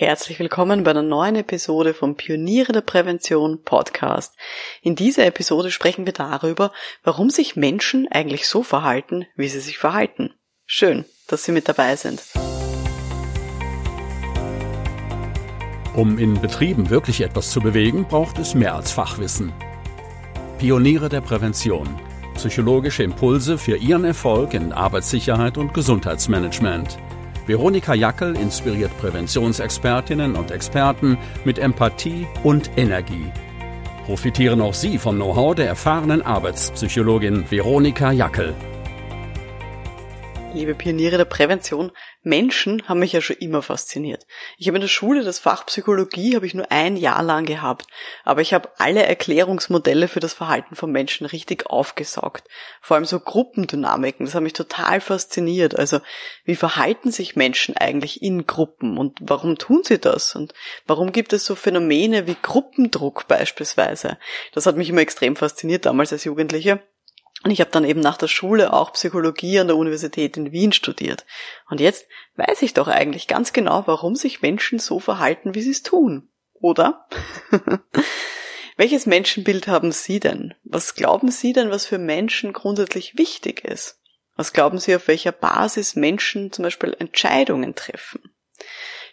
Herzlich willkommen bei einer neuen Episode vom Pioniere der Prävention Podcast. In dieser Episode sprechen wir darüber, warum sich Menschen eigentlich so verhalten, wie sie sich verhalten. Schön, dass Sie mit dabei sind. Um in Betrieben wirklich etwas zu bewegen, braucht es mehr als Fachwissen. Pioniere der Prävention. Psychologische Impulse für Ihren Erfolg in Arbeitssicherheit und Gesundheitsmanagement. Veronika Jackel inspiriert Präventionsexpertinnen und Experten mit Empathie und Energie. Profitieren auch Sie vom Know-how der erfahrenen Arbeitspsychologin Veronika Jackel. Liebe Pioniere der Prävention, Menschen haben mich ja schon immer fasziniert. Ich habe in der Schule das Fach Psychologie habe ich nur ein Jahr lang gehabt, aber ich habe alle Erklärungsmodelle für das Verhalten von Menschen richtig aufgesaugt. Vor allem so Gruppendynamiken, das hat mich total fasziniert. Also, wie verhalten sich Menschen eigentlich in Gruppen und warum tun sie das und warum gibt es so Phänomene wie Gruppendruck beispielsweise? Das hat mich immer extrem fasziniert damals als Jugendliche. Und ich habe dann eben nach der Schule auch Psychologie an der Universität in Wien studiert. Und jetzt weiß ich doch eigentlich ganz genau, warum sich Menschen so verhalten, wie sie es tun. Oder? Welches Menschenbild haben Sie denn? Was glauben Sie denn, was für Menschen grundsätzlich wichtig ist? Was glauben Sie, auf welcher Basis Menschen zum Beispiel Entscheidungen treffen?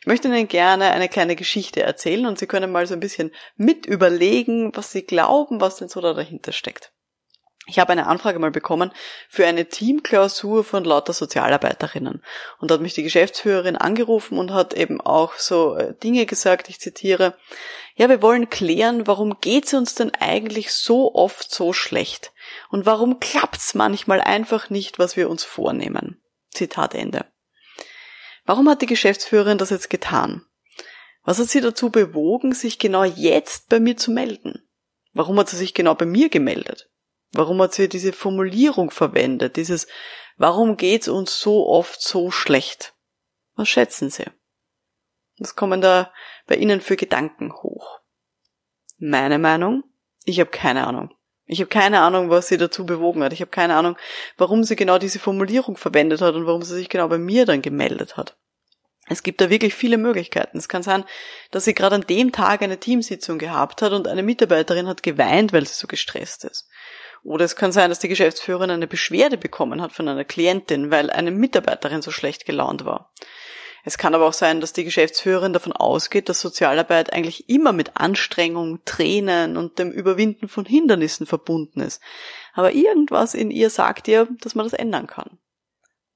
Ich möchte Ihnen gerne eine kleine Geschichte erzählen und Sie können mal so ein bisschen mit überlegen, was Sie glauben, was denn so da dahinter steckt. Ich habe eine Anfrage mal bekommen für eine Teamklausur von lauter Sozialarbeiterinnen. Und da hat mich die Geschäftsführerin angerufen und hat eben auch so äh, Dinge gesagt, ich zitiere, ja, wir wollen klären, warum geht's uns denn eigentlich so oft so schlecht? Und warum klappt's manchmal einfach nicht, was wir uns vornehmen? Zitat Ende. Warum hat die Geschäftsführerin das jetzt getan? Was hat sie dazu bewogen, sich genau jetzt bei mir zu melden? Warum hat sie sich genau bei mir gemeldet? Warum hat sie diese Formulierung verwendet? Dieses, warum geht's uns so oft so schlecht? Was schätzen Sie? Was kommen da bei Ihnen für Gedanken hoch? Meine Meinung? Ich habe keine Ahnung. Ich habe keine Ahnung, was sie dazu bewogen hat. Ich habe keine Ahnung, warum sie genau diese Formulierung verwendet hat und warum sie sich genau bei mir dann gemeldet hat. Es gibt da wirklich viele Möglichkeiten. Es kann sein, dass sie gerade an dem Tag eine Teamsitzung gehabt hat und eine Mitarbeiterin hat geweint, weil sie so gestresst ist. Oder es kann sein, dass die Geschäftsführerin eine Beschwerde bekommen hat von einer Klientin, weil eine Mitarbeiterin so schlecht gelaunt war. Es kann aber auch sein, dass die Geschäftsführerin davon ausgeht, dass Sozialarbeit eigentlich immer mit Anstrengung, Tränen und dem Überwinden von Hindernissen verbunden ist. Aber irgendwas in ihr sagt ihr, dass man das ändern kann.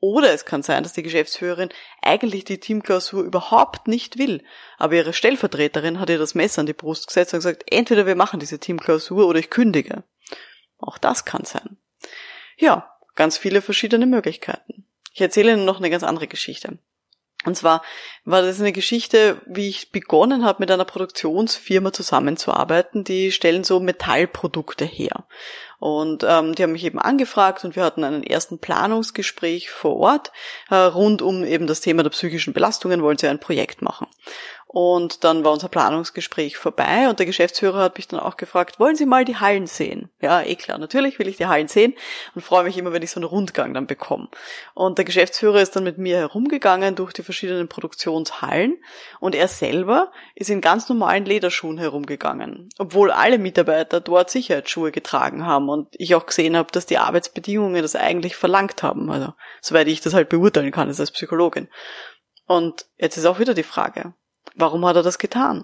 Oder es kann sein, dass die Geschäftsführerin eigentlich die Teamklausur überhaupt nicht will, aber ihre Stellvertreterin hat ihr das Messer an die Brust gesetzt und gesagt, entweder wir machen diese Teamklausur oder ich kündige. Auch das kann sein. Ja, ganz viele verschiedene Möglichkeiten. Ich erzähle Ihnen noch eine ganz andere Geschichte. Und zwar war das eine Geschichte, wie ich begonnen habe, mit einer Produktionsfirma zusammenzuarbeiten. Die stellen so Metallprodukte her. Und ähm, die haben mich eben angefragt und wir hatten einen ersten Planungsgespräch vor Ort äh, rund um eben das Thema der psychischen Belastungen, wollen sie ein Projekt machen. Und dann war unser Planungsgespräch vorbei und der Geschäftsführer hat mich dann auch gefragt, wollen Sie mal die Hallen sehen? Ja, eh klar, natürlich will ich die Hallen sehen und freue mich immer, wenn ich so einen Rundgang dann bekomme. Und der Geschäftsführer ist dann mit mir herumgegangen durch die verschiedenen Produktionshallen und er selber ist in ganz normalen Lederschuhen herumgegangen, obwohl alle Mitarbeiter dort Sicherheitsschuhe getragen haben und ich auch gesehen habe, dass die Arbeitsbedingungen das eigentlich verlangt haben, also soweit ich das halt beurteilen kann als Psychologin. Und jetzt ist auch wieder die Frage, Warum hat er das getan?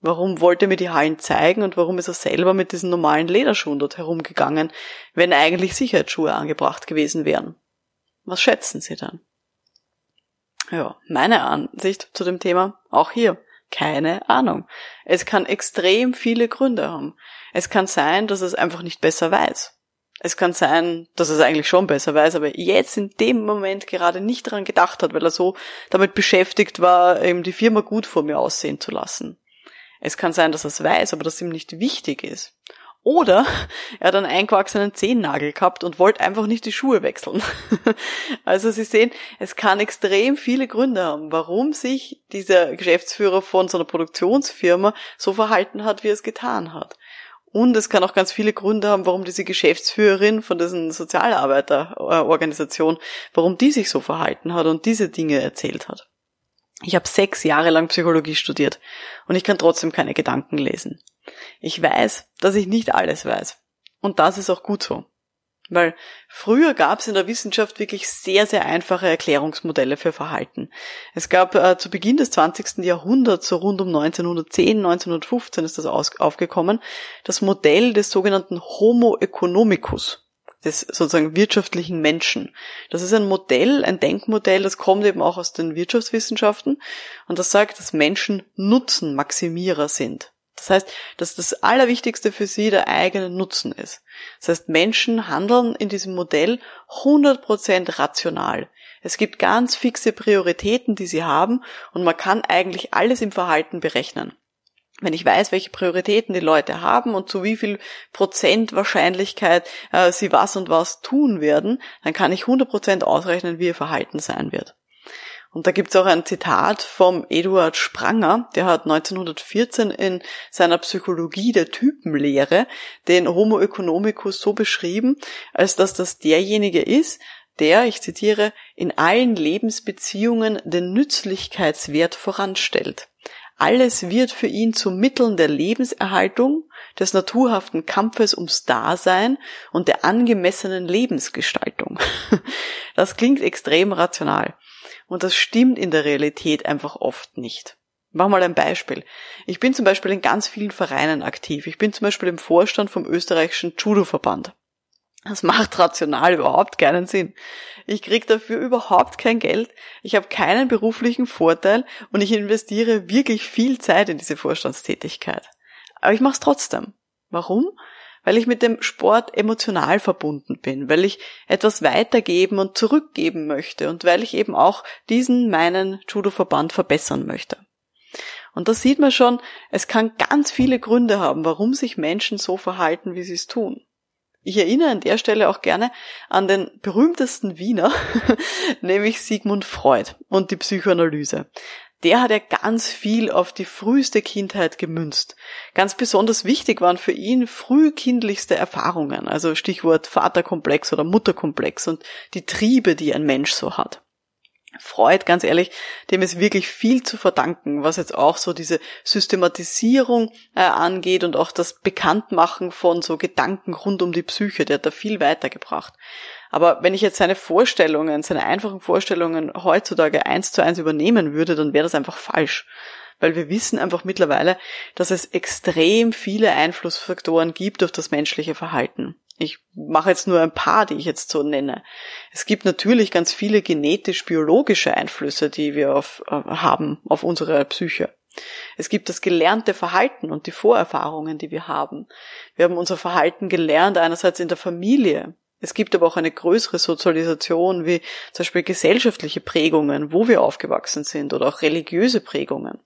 Warum wollte er mir die Hallen zeigen und warum ist er selber mit diesen normalen Lederschuhen dort herumgegangen, wenn eigentlich Sicherheitsschuhe angebracht gewesen wären? Was schätzen Sie dann? Ja, meine Ansicht zu dem Thema, auch hier, keine Ahnung. Es kann extrem viele Gründe haben. Es kann sein, dass es einfach nicht besser weiß. Es kann sein, dass er es eigentlich schon besser weiß, aber jetzt in dem Moment gerade nicht daran gedacht hat, weil er so damit beschäftigt war, eben die Firma gut vor mir aussehen zu lassen. Es kann sein, dass er es weiß, aber dass ihm nicht wichtig ist. Oder er hat einen eingewachsenen Zehennagel gehabt und wollte einfach nicht die Schuhe wechseln. also Sie sehen, es kann extrem viele Gründe haben, warum sich dieser Geschäftsführer von so einer Produktionsfirma so verhalten hat, wie er es getan hat. Und es kann auch ganz viele Gründe haben, warum diese Geschäftsführerin von diesen Sozialarbeiterorganisation, warum die sich so verhalten hat und diese Dinge erzählt hat. Ich habe sechs Jahre lang Psychologie studiert und ich kann trotzdem keine Gedanken lesen. Ich weiß, dass ich nicht alles weiß. Und das ist auch gut so. Weil früher gab es in der Wissenschaft wirklich sehr, sehr einfache Erklärungsmodelle für Verhalten. Es gab äh, zu Beginn des 20. Jahrhunderts, so rund um 1910, 1915 ist das aus, aufgekommen, das Modell des sogenannten Homo economicus, des sozusagen wirtschaftlichen Menschen. Das ist ein Modell, ein Denkmodell, das kommt eben auch aus den Wirtschaftswissenschaften und das sagt, dass Menschen Nutzenmaximierer sind. Das heißt, dass das Allerwichtigste für sie der eigene Nutzen ist. Das heißt, Menschen handeln in diesem Modell 100% rational. Es gibt ganz fixe Prioritäten, die sie haben und man kann eigentlich alles im Verhalten berechnen. Wenn ich weiß, welche Prioritäten die Leute haben und zu wie viel Prozent Wahrscheinlichkeit äh, sie was und was tun werden, dann kann ich 100% ausrechnen, wie ihr Verhalten sein wird. Und da gibt's auch ein Zitat vom Eduard Spranger, der hat 1914 in seiner Psychologie der Typenlehre den Homo economicus so beschrieben, als dass das derjenige ist, der, ich zitiere, in allen Lebensbeziehungen den Nützlichkeitswert voranstellt. Alles wird für ihn zu Mitteln der Lebenserhaltung, des naturhaften Kampfes ums Dasein und der angemessenen Lebensgestaltung. Das klingt extrem rational. Und das stimmt in der Realität einfach oft nicht. Mach mal ein Beispiel. Ich bin zum Beispiel in ganz vielen Vereinen aktiv. Ich bin zum Beispiel im Vorstand vom österreichischen Judo-Verband. Das macht rational überhaupt keinen Sinn. Ich krieg dafür überhaupt kein Geld, ich habe keinen beruflichen Vorteil und ich investiere wirklich viel Zeit in diese Vorstandstätigkeit. Aber ich mache es trotzdem. Warum? Weil ich mit dem Sport emotional verbunden bin, weil ich etwas weitergeben und zurückgeben möchte und weil ich eben auch diesen meinen Judo-Verband verbessern möchte. Und da sieht man schon, es kann ganz viele Gründe haben, warum sich Menschen so verhalten, wie sie es tun. Ich erinnere an der Stelle auch gerne an den berühmtesten Wiener, nämlich Sigmund Freud und die Psychoanalyse der hat ja ganz viel auf die früheste Kindheit gemünzt. Ganz besonders wichtig waren für ihn frühkindlichste Erfahrungen, also Stichwort Vaterkomplex oder Mutterkomplex und die Triebe, die ein Mensch so hat. Freud, ganz ehrlich, dem ist wirklich viel zu verdanken, was jetzt auch so diese Systematisierung äh, angeht und auch das Bekanntmachen von so Gedanken rund um die Psyche, der hat da viel weitergebracht. Aber wenn ich jetzt seine Vorstellungen, seine einfachen Vorstellungen heutzutage eins zu eins übernehmen würde, dann wäre das einfach falsch. Weil wir wissen einfach mittlerweile, dass es extrem viele Einflussfaktoren gibt auf das menschliche Verhalten. Ich mache jetzt nur ein paar, die ich jetzt so nenne. Es gibt natürlich ganz viele genetisch-biologische Einflüsse, die wir auf, äh, haben auf unsere Psyche. Es gibt das gelernte Verhalten und die Vorerfahrungen, die wir haben. Wir haben unser Verhalten gelernt einerseits in der Familie, es gibt aber auch eine größere Sozialisation, wie zum Beispiel gesellschaftliche Prägungen, wo wir aufgewachsen sind, oder auch religiöse Prägungen.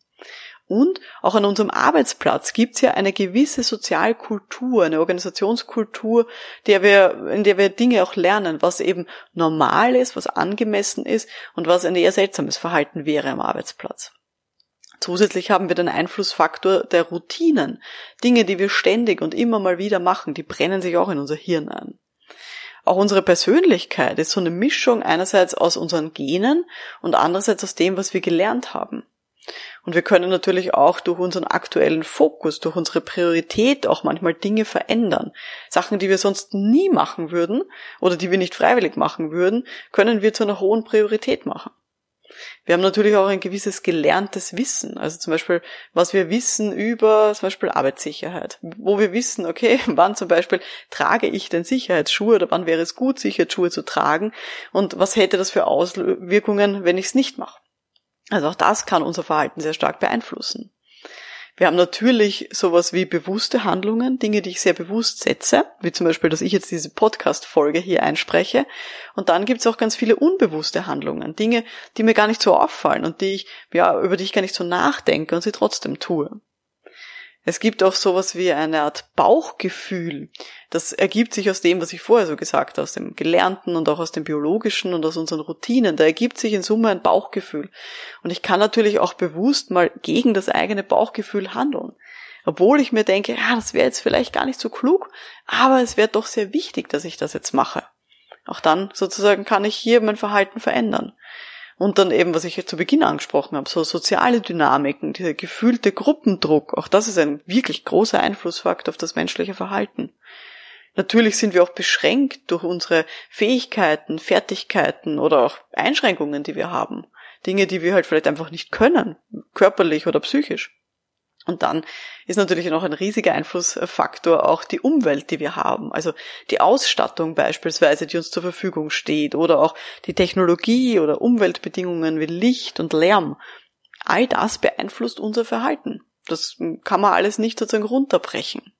Und auch an unserem Arbeitsplatz gibt es ja eine gewisse Sozialkultur, eine Organisationskultur, der wir, in der wir Dinge auch lernen, was eben normal ist, was angemessen ist und was ein eher seltsames Verhalten wäre am Arbeitsplatz. Zusätzlich haben wir den Einflussfaktor der Routinen. Dinge, die wir ständig und immer mal wieder machen, die brennen sich auch in unser Hirn ein. Auch unsere Persönlichkeit ist so eine Mischung einerseits aus unseren Genen und andererseits aus dem, was wir gelernt haben. Und wir können natürlich auch durch unseren aktuellen Fokus, durch unsere Priorität auch manchmal Dinge verändern. Sachen, die wir sonst nie machen würden oder die wir nicht freiwillig machen würden, können wir zu einer hohen Priorität machen. Wir haben natürlich auch ein gewisses gelerntes Wissen, also zum Beispiel, was wir wissen über zum Beispiel Arbeitssicherheit, wo wir wissen, okay, wann zum Beispiel trage ich denn Sicherheitsschuhe oder wann wäre es gut, Sicherheitsschuhe zu tragen und was hätte das für Auswirkungen, wenn ich es nicht mache. Also auch das kann unser Verhalten sehr stark beeinflussen. Wir haben natürlich sowas wie bewusste Handlungen, Dinge, die ich sehr bewusst setze, wie zum Beispiel, dass ich jetzt diese Podcast-Folge hier einspreche. Und dann gibt es auch ganz viele unbewusste Handlungen, Dinge, die mir gar nicht so auffallen und die ich, ja, über die ich gar nicht so nachdenke und sie trotzdem tue. Es gibt auch sowas wie eine Art Bauchgefühl. Das ergibt sich aus dem, was ich vorher so gesagt habe, aus dem Gelernten und auch aus dem Biologischen und aus unseren Routinen. Da ergibt sich in Summe ein Bauchgefühl. Und ich kann natürlich auch bewusst mal gegen das eigene Bauchgefühl handeln. Obwohl ich mir denke, ja, das wäre jetzt vielleicht gar nicht so klug, aber es wäre doch sehr wichtig, dass ich das jetzt mache. Auch dann sozusagen kann ich hier mein Verhalten verändern. Und dann eben, was ich zu Beginn angesprochen habe, so soziale Dynamiken, dieser gefühlte Gruppendruck, auch das ist ein wirklich großer Einflussfaktor auf das menschliche Verhalten. Natürlich sind wir auch beschränkt durch unsere Fähigkeiten, Fertigkeiten oder auch Einschränkungen, die wir haben. Dinge, die wir halt vielleicht einfach nicht können, körperlich oder psychisch. Und dann ist natürlich noch ein riesiger Einflussfaktor auch die Umwelt, die wir haben. Also die Ausstattung beispielsweise, die uns zur Verfügung steht oder auch die Technologie oder Umweltbedingungen wie Licht und Lärm. All das beeinflusst unser Verhalten. Das kann man alles nicht sozusagen runterbrechen.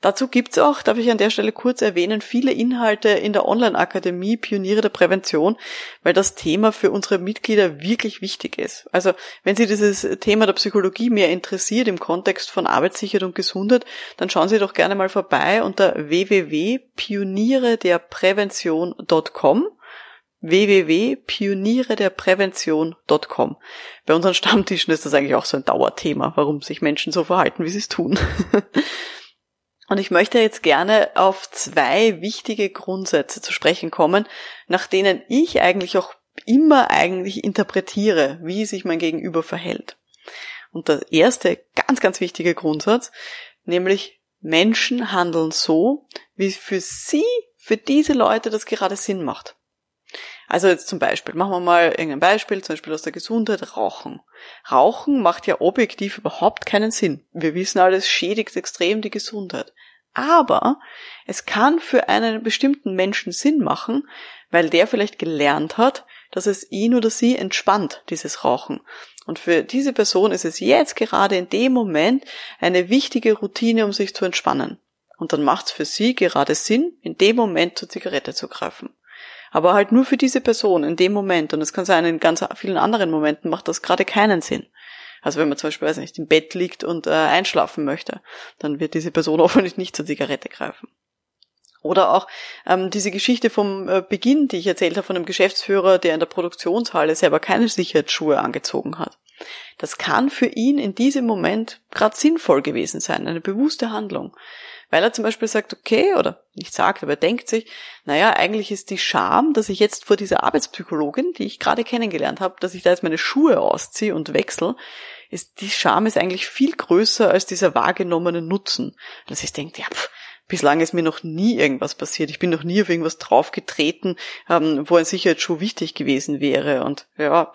Dazu gibt's auch, darf ich an der Stelle kurz erwähnen, viele Inhalte in der Online-Akademie Pioniere der Prävention, weil das Thema für unsere Mitglieder wirklich wichtig ist. Also wenn Sie dieses Thema der Psychologie mehr interessiert im Kontext von Arbeitssicherheit und Gesundheit, dann schauen Sie doch gerne mal vorbei unter www.pionierederprävention.com www.pionierederprävention.com. Bei unseren Stammtischen ist das eigentlich auch so ein Dauerthema, warum sich Menschen so verhalten, wie sie es tun. Und ich möchte jetzt gerne auf zwei wichtige Grundsätze zu sprechen kommen, nach denen ich eigentlich auch immer eigentlich interpretiere, wie sich mein Gegenüber verhält. Und der erste ganz, ganz wichtige Grundsatz, nämlich Menschen handeln so, wie für sie, für diese Leute das gerade Sinn macht. Also jetzt zum Beispiel, machen wir mal irgendein Beispiel, zum Beispiel aus der Gesundheit, Rauchen. Rauchen macht ja objektiv überhaupt keinen Sinn. Wir wissen alles, schädigt extrem die Gesundheit. Aber es kann für einen bestimmten Menschen Sinn machen, weil der vielleicht gelernt hat, dass es ihn oder sie entspannt, dieses Rauchen. Und für diese Person ist es jetzt gerade in dem Moment eine wichtige Routine, um sich zu entspannen. Und dann macht es für sie gerade Sinn, in dem Moment zur Zigarette zu greifen aber halt nur für diese Person in dem Moment. Und es kann sein, in ganz vielen anderen Momenten macht das gerade keinen Sinn. Also wenn man zum Beispiel, weiß nicht, im Bett liegt und äh, einschlafen möchte, dann wird diese Person hoffentlich nicht zur Zigarette greifen. Oder auch ähm, diese Geschichte vom äh, Beginn, die ich erzählt habe von einem Geschäftsführer, der in der Produktionshalle selber keine Sicherheitsschuhe angezogen hat. Das kann für ihn in diesem Moment gerade sinnvoll gewesen sein, eine bewusste Handlung weil er zum Beispiel sagt, okay, oder nicht sagt, aber er denkt sich, naja, eigentlich ist die Scham, dass ich jetzt vor dieser Arbeitspsychologin, die ich gerade kennengelernt habe, dass ich da jetzt meine Schuhe ausziehe und wechsle, ist, die Scham ist eigentlich viel größer als dieser wahrgenommene Nutzen. Dass ich denke, ja, pff, bislang ist mir noch nie irgendwas passiert. Ich bin noch nie auf irgendwas draufgetreten, ähm, wo ein Sicherheitsschuh wichtig gewesen wäre. Und ja,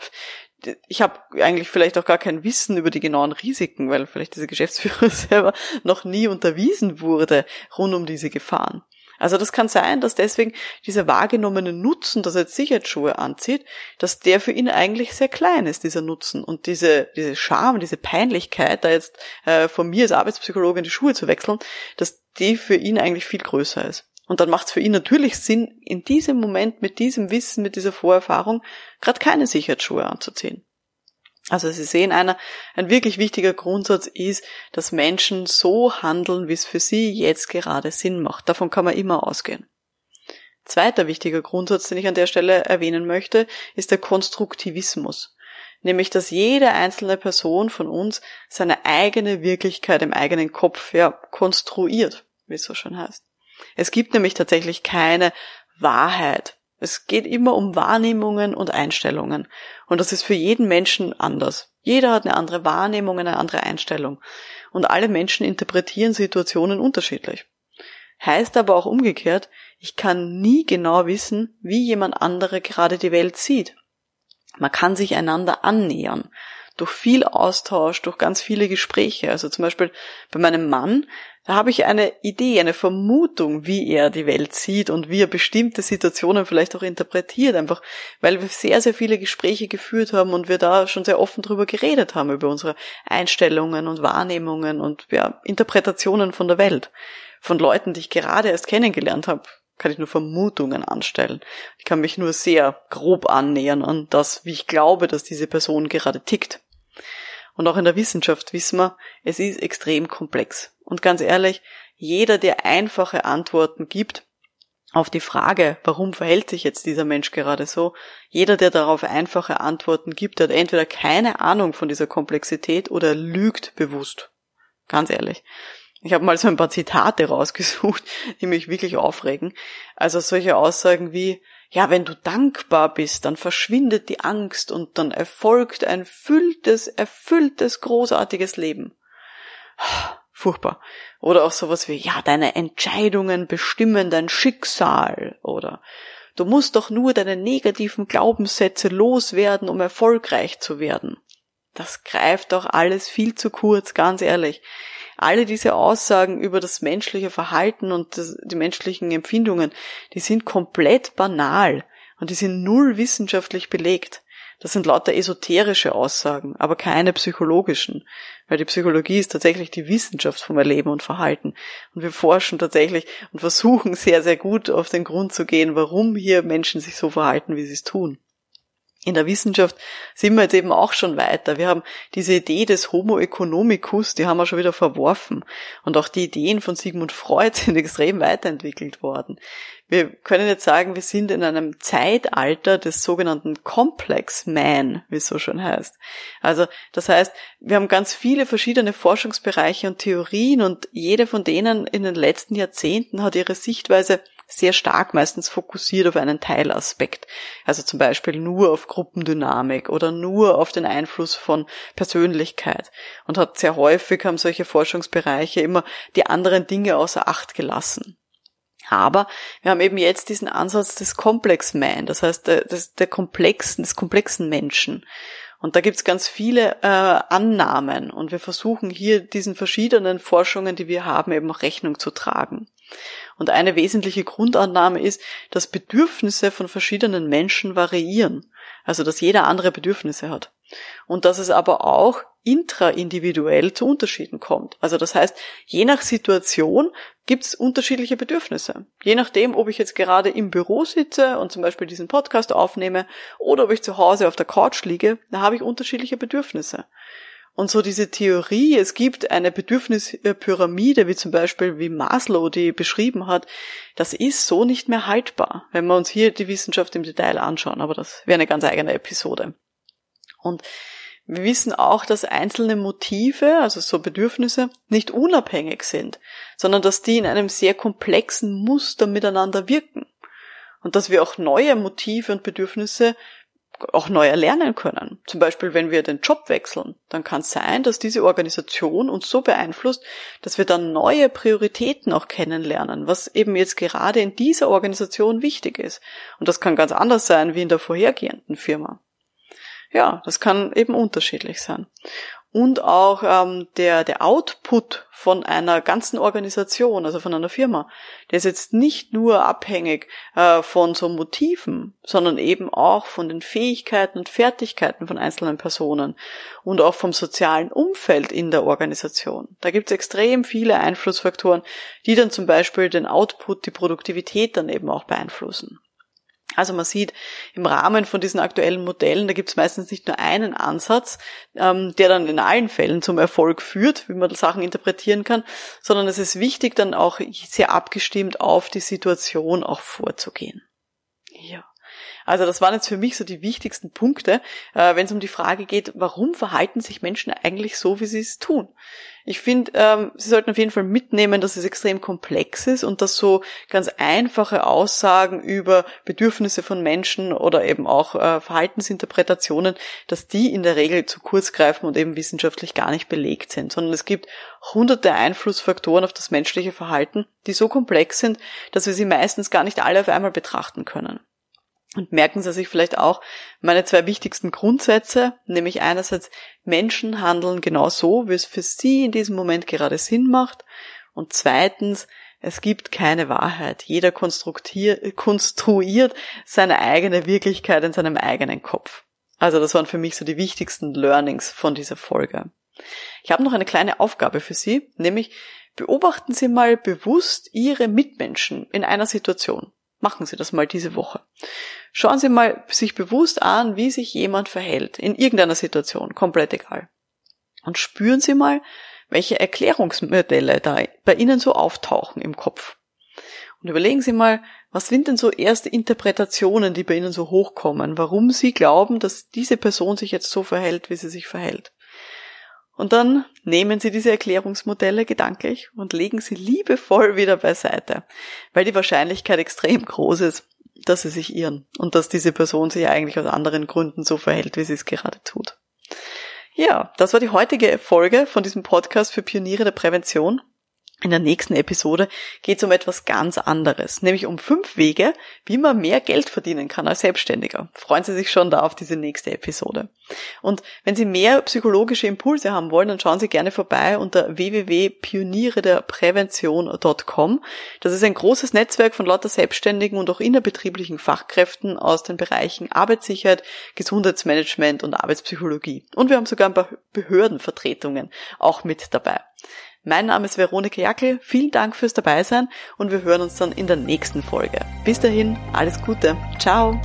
ich habe eigentlich vielleicht auch gar kein Wissen über die genauen Risiken, weil vielleicht dieser Geschäftsführer selber noch nie unterwiesen wurde rund um diese Gefahren. Also das kann sein, dass deswegen dieser wahrgenommene Nutzen, dass er jetzt Sicherheitsschuhe anzieht, dass der für ihn eigentlich sehr klein ist, dieser Nutzen. Und diese, diese Scham, diese Peinlichkeit, da jetzt äh, von mir als Arbeitspsychologin die Schuhe zu wechseln, dass die für ihn eigentlich viel größer ist. Und dann macht es für ihn natürlich Sinn, in diesem Moment mit diesem Wissen, mit dieser Vorerfahrung gerade keine Sicherheitsschuhe anzuziehen. Also Sie sehen, einer, ein wirklich wichtiger Grundsatz ist, dass Menschen so handeln, wie es für sie jetzt gerade Sinn macht. Davon kann man immer ausgehen. Zweiter wichtiger Grundsatz, den ich an der Stelle erwähnen möchte, ist der Konstruktivismus. Nämlich, dass jede einzelne Person von uns seine eigene Wirklichkeit im eigenen Kopf ja konstruiert, wie es so schön heißt. Es gibt nämlich tatsächlich keine Wahrheit. Es geht immer um Wahrnehmungen und Einstellungen. Und das ist für jeden Menschen anders. Jeder hat eine andere Wahrnehmung, eine andere Einstellung. Und alle Menschen interpretieren Situationen unterschiedlich. Heißt aber auch umgekehrt, ich kann nie genau wissen, wie jemand andere gerade die Welt sieht. Man kann sich einander annähern durch viel Austausch, durch ganz viele Gespräche. Also zum Beispiel bei meinem Mann, da habe ich eine Idee, eine Vermutung, wie er die Welt sieht und wie er bestimmte Situationen vielleicht auch interpretiert, einfach weil wir sehr, sehr viele Gespräche geführt haben und wir da schon sehr offen drüber geredet haben, über unsere Einstellungen und Wahrnehmungen und ja, Interpretationen von der Welt. Von Leuten, die ich gerade erst kennengelernt habe, kann ich nur Vermutungen anstellen. Ich kann mich nur sehr grob annähern an das, wie ich glaube, dass diese Person gerade tickt. Und auch in der Wissenschaft wissen wir, es ist extrem komplex. Und ganz ehrlich, jeder, der einfache Antworten gibt auf die Frage, warum verhält sich jetzt dieser Mensch gerade so, jeder, der darauf einfache Antworten gibt, hat entweder keine Ahnung von dieser Komplexität oder lügt bewusst. Ganz ehrlich. Ich habe mal so ein paar Zitate rausgesucht, die mich wirklich aufregen. Also solche Aussagen wie, ja, wenn du dankbar bist, dann verschwindet die Angst und dann erfolgt ein fülltes, erfülltes, großartiges Leben. Furchtbar. Oder auch sowas wie, ja, deine Entscheidungen bestimmen dein Schicksal oder du musst doch nur deine negativen Glaubenssätze loswerden, um erfolgreich zu werden. Das greift doch alles viel zu kurz, ganz ehrlich. Alle diese Aussagen über das menschliche Verhalten und das, die menschlichen Empfindungen, die sind komplett banal und die sind null wissenschaftlich belegt. Das sind lauter esoterische Aussagen, aber keine psychologischen, weil die Psychologie ist tatsächlich die Wissenschaft vom Erleben und Verhalten. Und wir forschen tatsächlich und versuchen sehr, sehr gut auf den Grund zu gehen, warum hier Menschen sich so verhalten, wie sie es tun in der Wissenschaft sind wir jetzt eben auch schon weiter. Wir haben diese Idee des Homo economicus, die haben wir schon wieder verworfen. Und auch die Ideen von Sigmund Freud sind extrem weiterentwickelt worden. Wir können jetzt sagen, wir sind in einem Zeitalter des sogenannten Complex Man, wie es so schon heißt. Also, das heißt, wir haben ganz viele verschiedene Forschungsbereiche und Theorien und jede von denen in den letzten Jahrzehnten hat ihre Sichtweise sehr stark meistens fokussiert auf einen Teilaspekt. Also zum Beispiel nur auf Gruppendynamik oder nur auf den Einfluss von Persönlichkeit. Und hat sehr häufig haben solche Forschungsbereiche immer die anderen Dinge außer Acht gelassen. Aber wir haben eben jetzt diesen Ansatz des Complex Man, das heißt der, des, der komplexen, des komplexen Menschen. Und da gibt's ganz viele äh, Annahmen und wir versuchen hier diesen verschiedenen Forschungen, die wir haben, eben auch Rechnung zu tragen. Und eine wesentliche Grundannahme ist, dass Bedürfnisse von verschiedenen Menschen variieren. Also dass jeder andere Bedürfnisse hat. Und dass es aber auch intraindividuell zu Unterschieden kommt. Also das heißt, je nach Situation gibt es unterschiedliche Bedürfnisse. Je nachdem, ob ich jetzt gerade im Büro sitze und zum Beispiel diesen Podcast aufnehme oder ob ich zu Hause auf der Couch liege, da habe ich unterschiedliche Bedürfnisse. Und so diese Theorie, es gibt eine Bedürfnispyramide, wie zum Beispiel wie Maslow die beschrieben hat, das ist so nicht mehr haltbar, wenn wir uns hier die Wissenschaft im Detail anschauen. Aber das wäre eine ganz eigene Episode. Und wir wissen auch, dass einzelne Motive, also so Bedürfnisse, nicht unabhängig sind, sondern dass die in einem sehr komplexen Muster miteinander wirken. Und dass wir auch neue Motive und Bedürfnisse auch neu erlernen können. Zum Beispiel, wenn wir den Job wechseln, dann kann es sein, dass diese Organisation uns so beeinflusst, dass wir dann neue Prioritäten auch kennenlernen, was eben jetzt gerade in dieser Organisation wichtig ist. Und das kann ganz anders sein wie in der vorhergehenden Firma. Ja, das kann eben unterschiedlich sein und auch ähm, der, der Output von einer ganzen Organisation, also von einer Firma, der ist jetzt nicht nur abhängig äh, von so Motiven, sondern eben auch von den Fähigkeiten und Fertigkeiten von einzelnen Personen und auch vom sozialen Umfeld in der Organisation. Da gibt es extrem viele Einflussfaktoren, die dann zum Beispiel den Output, die Produktivität dann eben auch beeinflussen. Also man sieht im Rahmen von diesen aktuellen Modellen, da gibt es meistens nicht nur einen Ansatz, ähm, der dann in allen Fällen zum Erfolg führt, wie man Sachen interpretieren kann, sondern es ist wichtig, dann auch sehr abgestimmt auf die Situation auch vorzugehen. Ja. Also das waren jetzt für mich so die wichtigsten Punkte, äh, wenn es um die Frage geht, warum verhalten sich Menschen eigentlich so, wie sie es tun. Ich finde, ähm, sie sollten auf jeden Fall mitnehmen, dass es extrem komplex ist und dass so ganz einfache Aussagen über Bedürfnisse von Menschen oder eben auch äh, Verhaltensinterpretationen, dass die in der Regel zu kurz greifen und eben wissenschaftlich gar nicht belegt sind, sondern es gibt hunderte Einflussfaktoren auf das menschliche Verhalten, die so komplex sind, dass wir sie meistens gar nicht alle auf einmal betrachten können. Und merken Sie sich vielleicht auch meine zwei wichtigsten Grundsätze, nämlich einerseits Menschen handeln genau so, wie es für Sie in diesem Moment gerade Sinn macht. Und zweitens, es gibt keine Wahrheit. Jeder konstruiert seine eigene Wirklichkeit in seinem eigenen Kopf. Also das waren für mich so die wichtigsten Learnings von dieser Folge. Ich habe noch eine kleine Aufgabe für Sie, nämlich beobachten Sie mal bewusst Ihre Mitmenschen in einer Situation. Machen Sie das mal diese Woche. Schauen Sie mal sich bewusst an, wie sich jemand verhält in irgendeiner Situation, komplett egal. Und spüren Sie mal, welche Erklärungsmodelle da bei Ihnen so auftauchen im Kopf. Und überlegen Sie mal, was sind denn so erste Interpretationen, die bei Ihnen so hochkommen, warum Sie glauben, dass diese Person sich jetzt so verhält, wie sie sich verhält. Und dann nehmen Sie diese Erklärungsmodelle gedanklich und legen sie liebevoll wieder beiseite, weil die Wahrscheinlichkeit extrem groß ist, dass sie sich irren und dass diese Person sich eigentlich aus anderen Gründen so verhält, wie sie es gerade tut. Ja, das war die heutige Folge von diesem Podcast für Pioniere der Prävention. In der nächsten Episode geht es um etwas ganz anderes, nämlich um fünf Wege, wie man mehr Geld verdienen kann als Selbstständiger. Freuen Sie sich schon da auf diese nächste Episode. Und wenn Sie mehr psychologische Impulse haben wollen, dann schauen Sie gerne vorbei unter www.pionierederprävention.com. Das ist ein großes Netzwerk von lauter Selbstständigen und auch innerbetrieblichen Fachkräften aus den Bereichen Arbeitssicherheit, Gesundheitsmanagement und Arbeitspsychologie. Und wir haben sogar ein paar Behördenvertretungen auch mit dabei. Mein Name ist Veronika Jackel. Vielen Dank fürs Dabeisein und wir hören uns dann in der nächsten Folge. Bis dahin, alles Gute. Ciao.